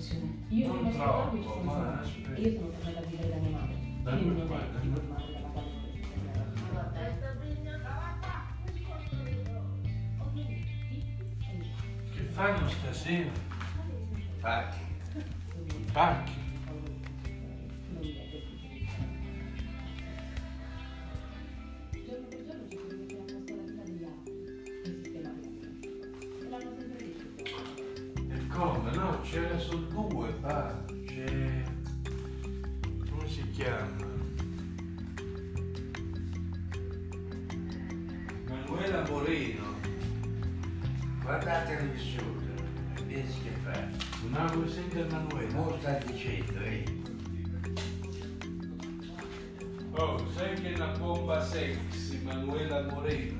soluzione. Io Non non troppo, ci sono ma stata. aspetta. Io sono tornata a vivere da mia madre. Dammi Quindi non è dammi. normale dalla quale Che fanno stasera? Pacchi. I pacchi. Manuela Moreno.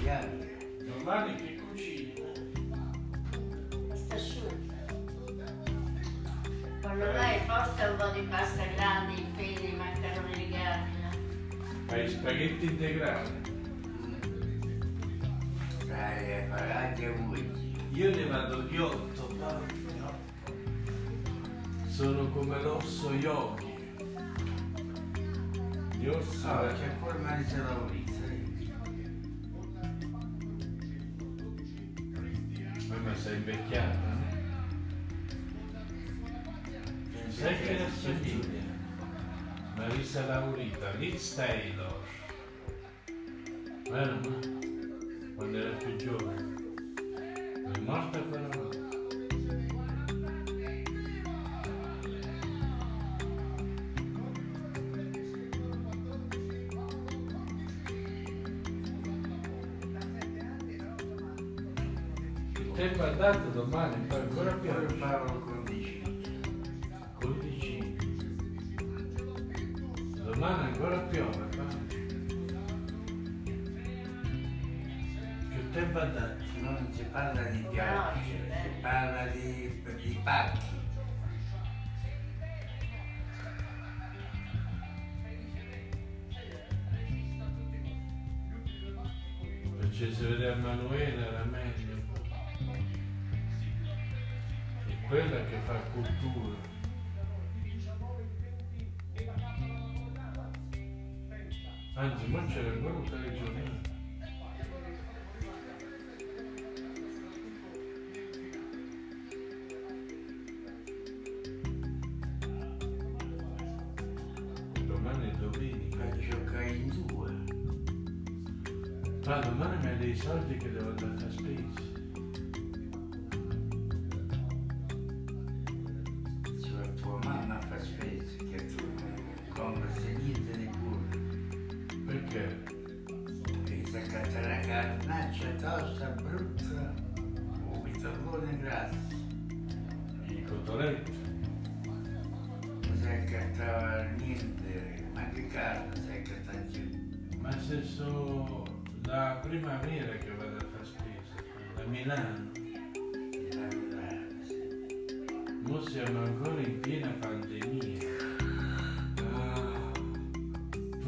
Bianca. Domani che cucina? Sta asciutta. Quando vai porta un po' di pasta grande, i peli, i maccheroni rigati, no? Fai spaghetti integrali. Dai, a fare anche voi. Io ne vado di otto, come l'orso yogi. Gli orsi Ah, c'è ancora Marisa Laurita. eh. Ma sei invecchiata, no? Sai che la assomiglia? Marisa Laurita, Liz Taylor. Vero, tempo è andato domani, poi ancora più. Poi Paolo Condici. 15. Domani ancora piove, va. Che tempo ha dato? Non si parla di piagge, si parla di, di pacchi. Facesse vedere a Manuela cultura. Anzi, ma c'era ancora un telegiornale. Domani è domenica. Per giocare in due. Ma domani mi hai dei soldi che devo andare a fare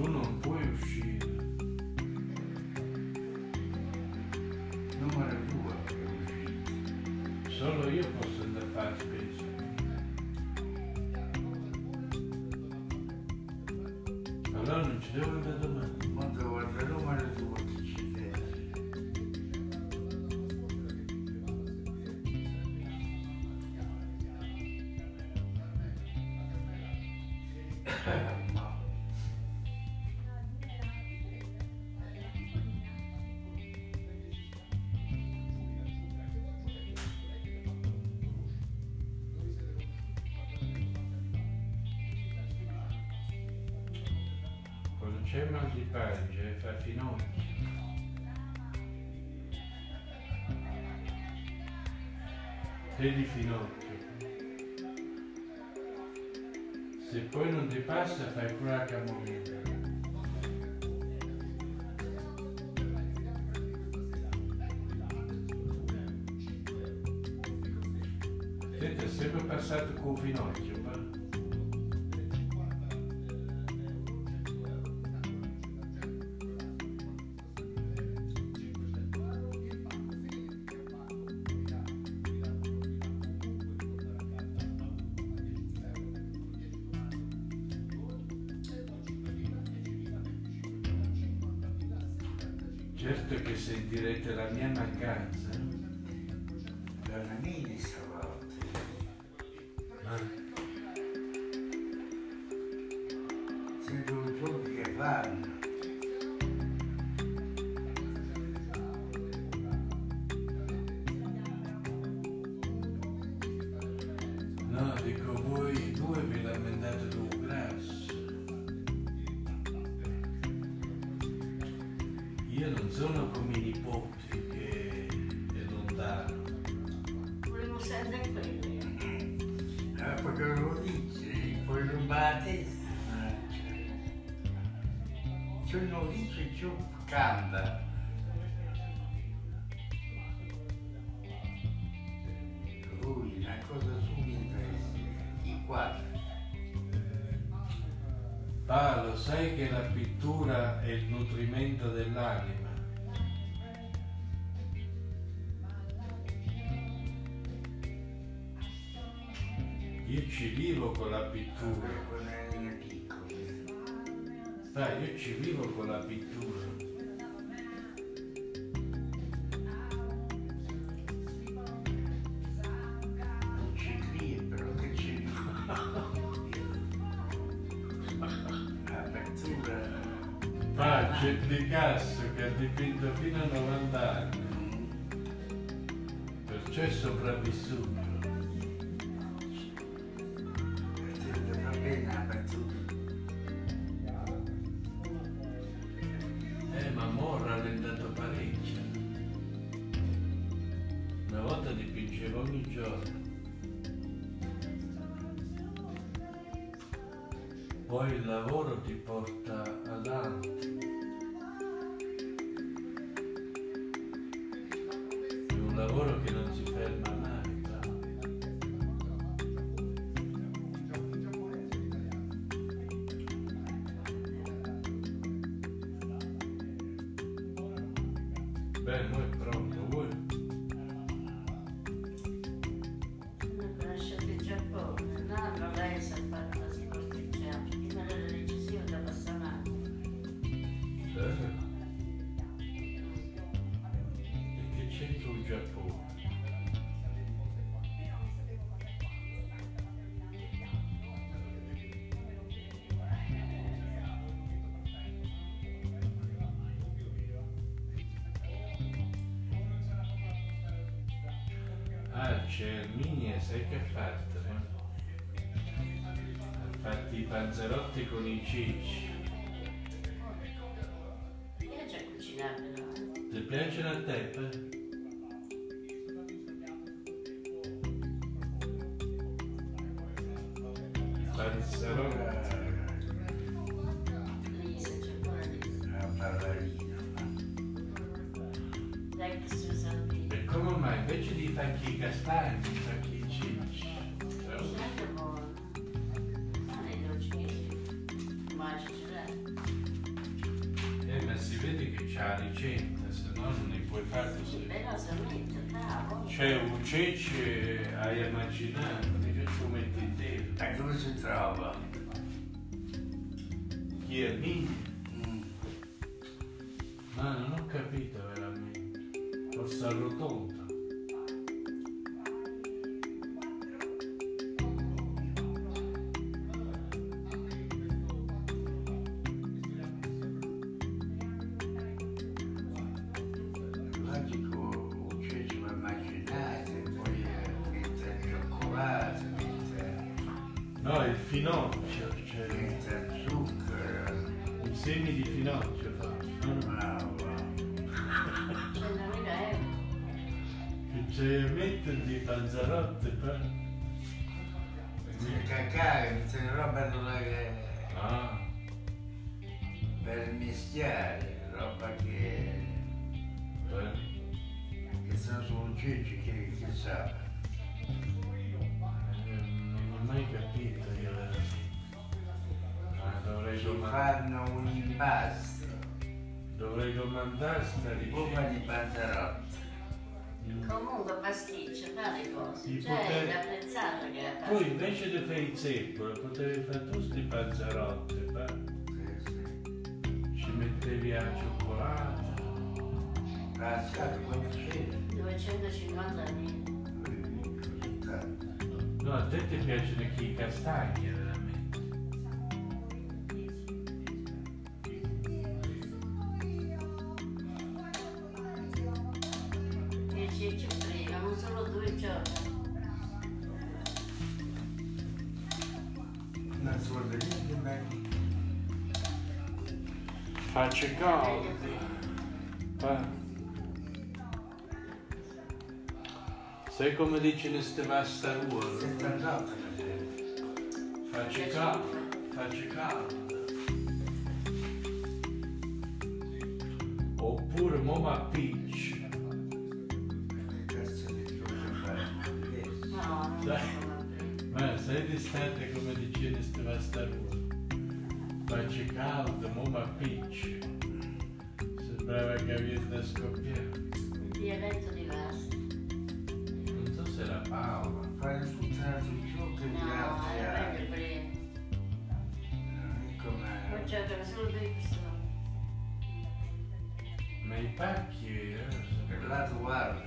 Tu non puoi uscire. numero due che è uscito. Solo io posso andare a fare spesa. Allora non ci devo andare c'è mal di pancia fa finocchio. Te di finocchio. Se poi non ti passa fai pure la camomilla. Senti, è sempre passato con finocchio, ma... no, dico voi due vi lamentate di un grasso. Io non sono come i nipoti che è lontano. Volevo sempre quelli. Eh, perché lo dici, poi non va a testa. Se non dice più canta. Ci vivo con la pittura. Piccoli. Dai, io ci vivo con la pittura. Non ci crede, però che ci L'apertura. Pa, c'è Picasso che ha dipinto fino a 90 anni, perciò è sopravvissuto. Lavoro ti porta avanti. È un lavoro che non si ferma mai. va. Beh, noi è C'è Erminia, sai che eh? Ha fatto i panzerotti con i cicci. Piace a cucinare, no? Ti piacciono a te? Pe? Panzerotti. Non è dolce. Magici, dai. Eh, ma si vede che c'ha la ricetta, se no non ne puoi fare così. C'è un cece, hai immaginato, mica ci metti in te. E dove si trova? Chi è mio? Mm. Ma non ho capito veramente. Forse arrotonda. No, il finocchio, cioè il zucchero. i semi di finocchio fa. no? Bravo. 100.000 euro. Che c'è mettere di panzerotte per... Il cacao, mette roba della che... Ah, per mischiare, roba che, per... che sono solo cicci che, che sa. Uva ricetta. di panzerotti. Comunque pasticcio, tante cose. Sì, Cioè, poter- è apprezzato che è Poi invece di fare il zeppo, potevi fare tu sti panzerotti, beh. Sì, sì. Ci mettevi a cioccolato. Passato quanto c'è? 250 anni. Così tanto. No, a te ti piacciono chi i castagni, Facce calde, facce calde. Oppure Moma Peach. Cazzo di cosa fare? No, non Dai. sono più. Ma sei distante come dicevi ste vastaruole. Facce calde, Moma Peach. Sembrava che avevi da scoppiare. Un dialetto diverso. Non so se era Paola. Fare sputtare sul gioco di No, altri è anni. meglio prima. Non è Poi come... giocano solo due persone. Ma i pacchi, eh, Per lato guarda.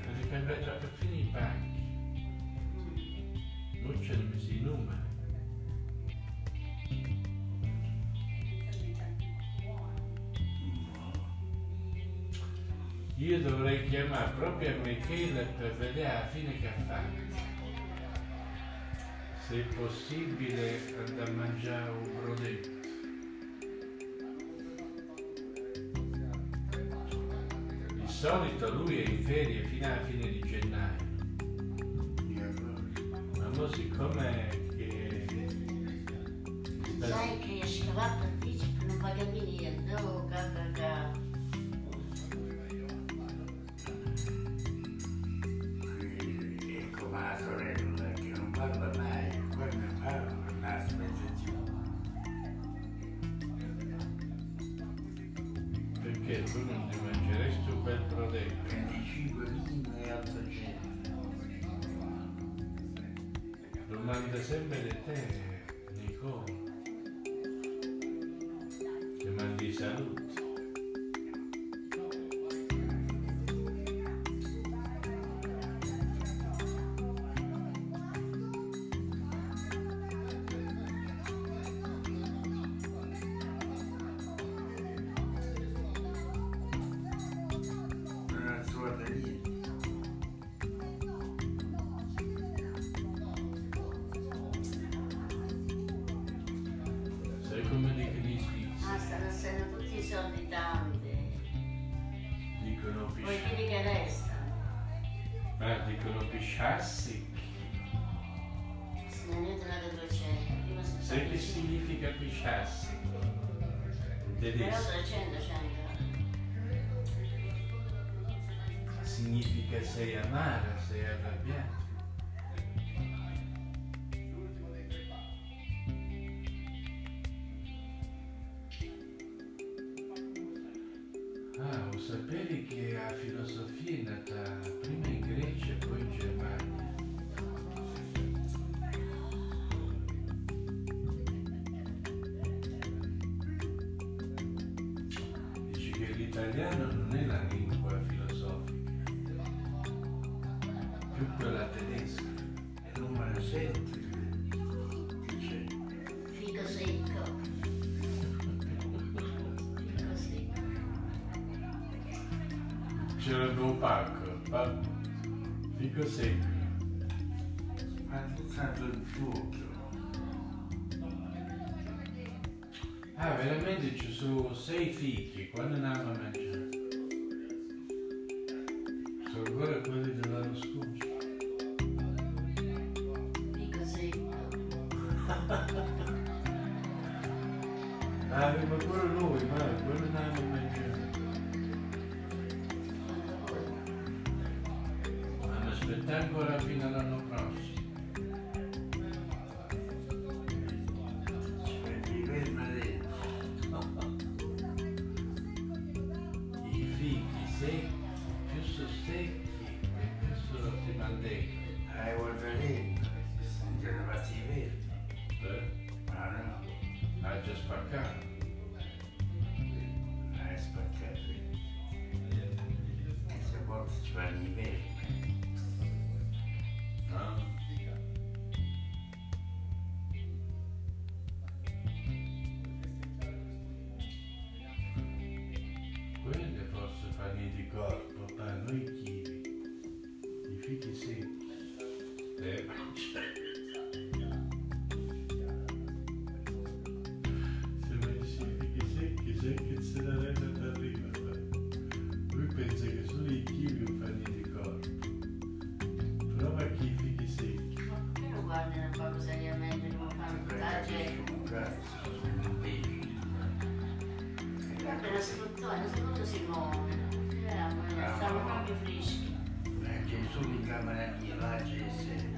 Chiamare proprio a Michele per vedere alla fine che ha fatto. Se è possibile andare a mangiare un brodetto. Di solito lui è in ferie fino alla fine di gennaio. Ma mo siccome che Sai che scavato anticipo, non a capire niente. Oh, cacca, guarda lì. Sai come definisci? Ah, stanno tutti i soldi tanti. Dicono pisciassi. Vuoi dire che restano? Eh, dicono pisciassi. Non io te la vedo. Sai che significa pisciassi? In tedesco. Però 300 c'è. perché sei amara, sei arrabbiata. Ah, o sapevi che la filosofia è nata prima in Grecia e poi in Germania? Dici che l'italiano non è la lingua. quella tedesca, è numero 7. Dice. Fico secco. Fico secco. C'era il buon pacco, pacco. Fico secco. Ma è stato il fuoco. Ah, veramente ci sono sei fichi, quando andiamo a mangiare? guardano un po' seriamente come fanno la gente. Guarda lo sfruttone, secondo Simone, eravamo, stavamo proprio freschi. Gesù in camera di Lace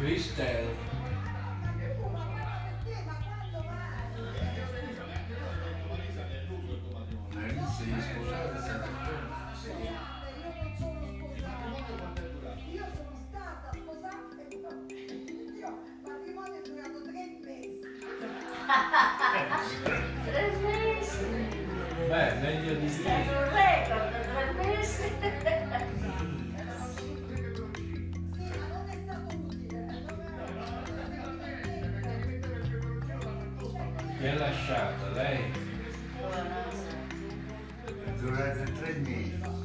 freestyle me.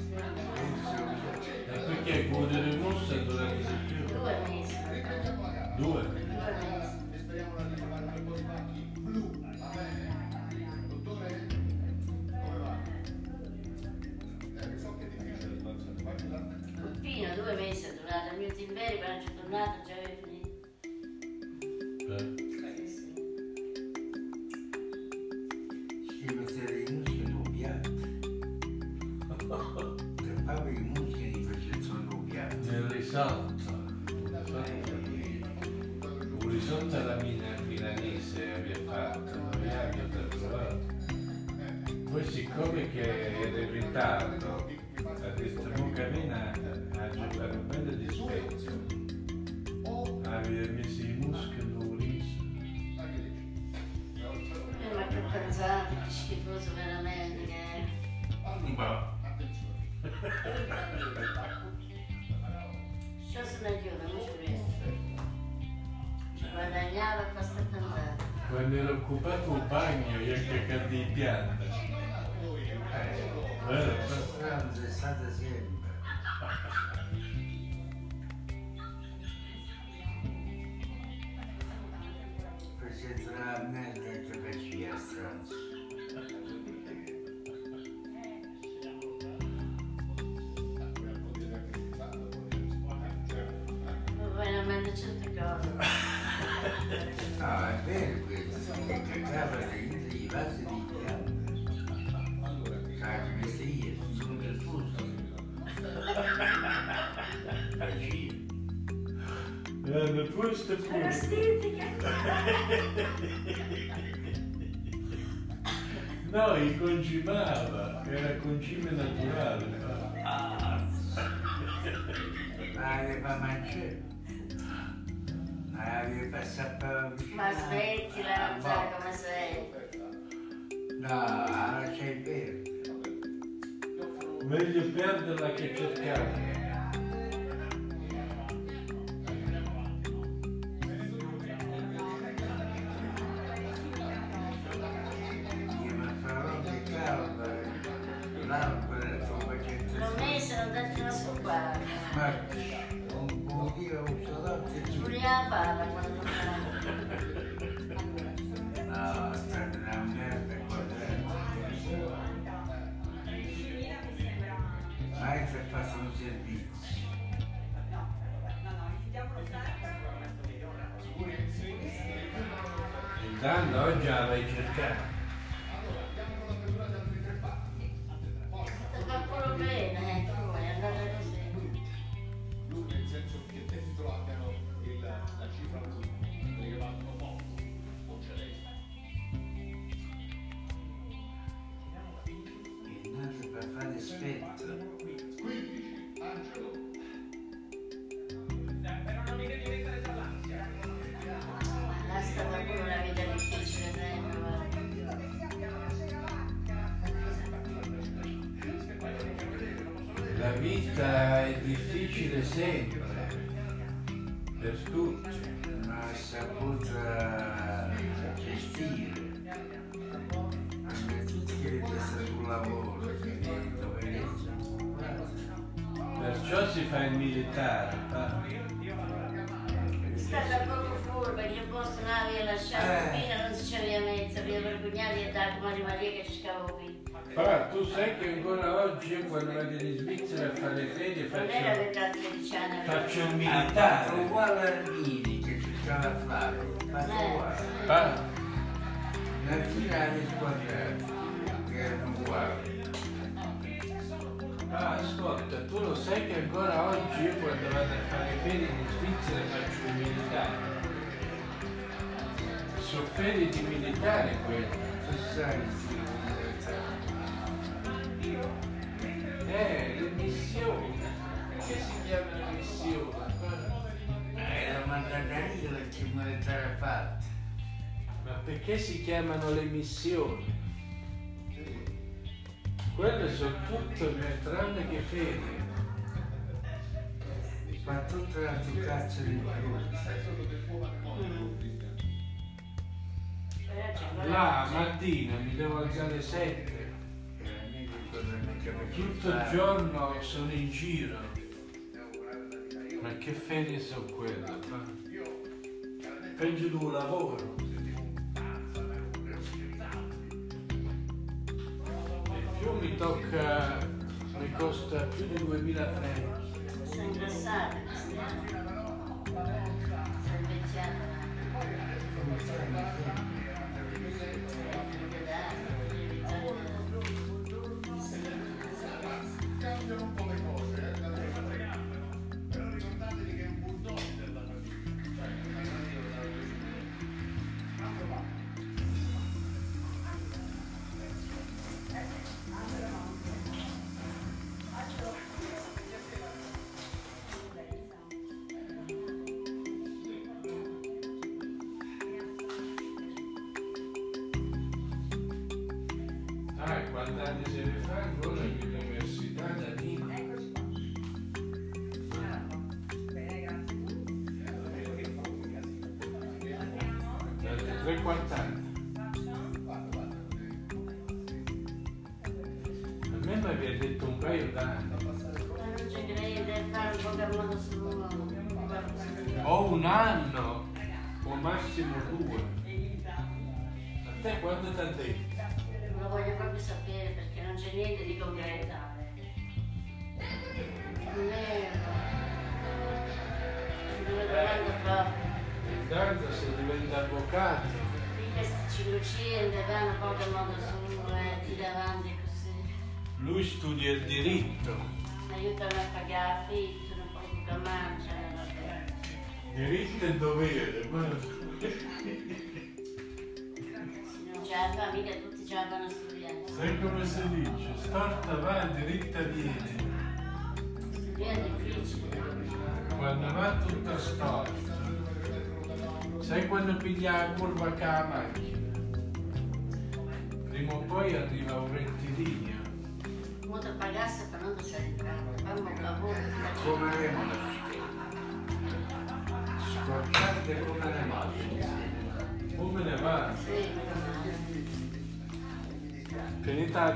Ma che schifoso veramente che è. Ma Ciò se ne chiude, non ci riesco. Ci guadagnava questa cantata. Quando era occupato il bagno, io che cadde in pianta. eh, Eh, la pranzo è stata sempre. Eh, questo è Era pure. estetica. No, i concimava, era concime naturale. Ma aveva mangiato. Ma aveva passato Ma smettila, non sai come sei. No, ora c'è verde. Meglio perderla che cercarla. Per fare un servizio. Intanto oggi la vai cercare. È difficile sempre, per tutti. Ma ha saputo gestire. Perché tutti che resta sul lavoro, Perciò si fa il militare. pa. È stata proprio furba, che il posto non aveva lasciato Eh. Pina, non si c'aveva mezzo, aveva vergognato di andare come Maria che ci scavo qui. Però tu sai che ancora oggi io quando vado in Svizzera a fare le ferie faccio, l'età di 13 anni. aveva- faccio il Ha fatto militare. uguale a Mini che ci stava a fare. Fatto Eh. uguale. Fila di squadrati che erano uguali. Ah, ascolta, tu lo sai che ancora oggi io quando vado a fare ferie in Svizzera faccio il militare. Sono ferie di militare quelle. Tu sai, Eh, le missioni. Perché si chiamano missioni? era mandata io la militare fatta. Ma perché si chiamano le missioni? Quelle sono tutte tranne che ferie. Ma tutta la tua cazzo di più. Quella- Là, mattina mi devo alzare alle Tutto il giorno sono in giro. Ma che ferie sono quelle? Peggio di un lavoro. E più mi tocca, mi costa più di 2000 franchi. Sei ingrassata, Cristiano. Sei invecchiata. Un po' così. lui studia il diritto. Aiutano a pagare affitto, un po' che mangiano, vabbè. Diritto e dovere. ma- non ce la fa, mica tutti ce la fanno studiare. Sai come si dice? Storta va, dritta viene. Studiare è difficile. Quando va tutta storta. Sai quando piglia la curva con la macchina? Prima o poi arriva un rettilineo. Molto pagasse per non essere entrato. Mamma lavoro, Come le mosche. Scortate come le mosche. Come ne va? Sì, Finita la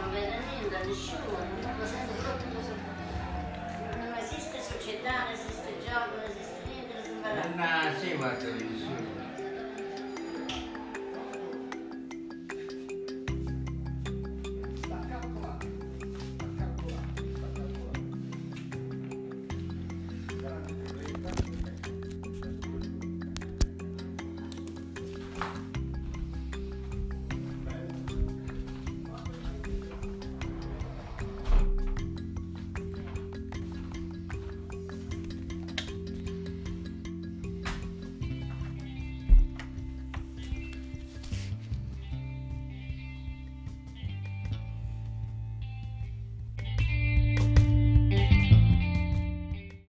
non vede niente da nessuno, non lo sente proprio. Non esiste società, non esiste gioco, non esiste niente, non si farà. No, sì, ma.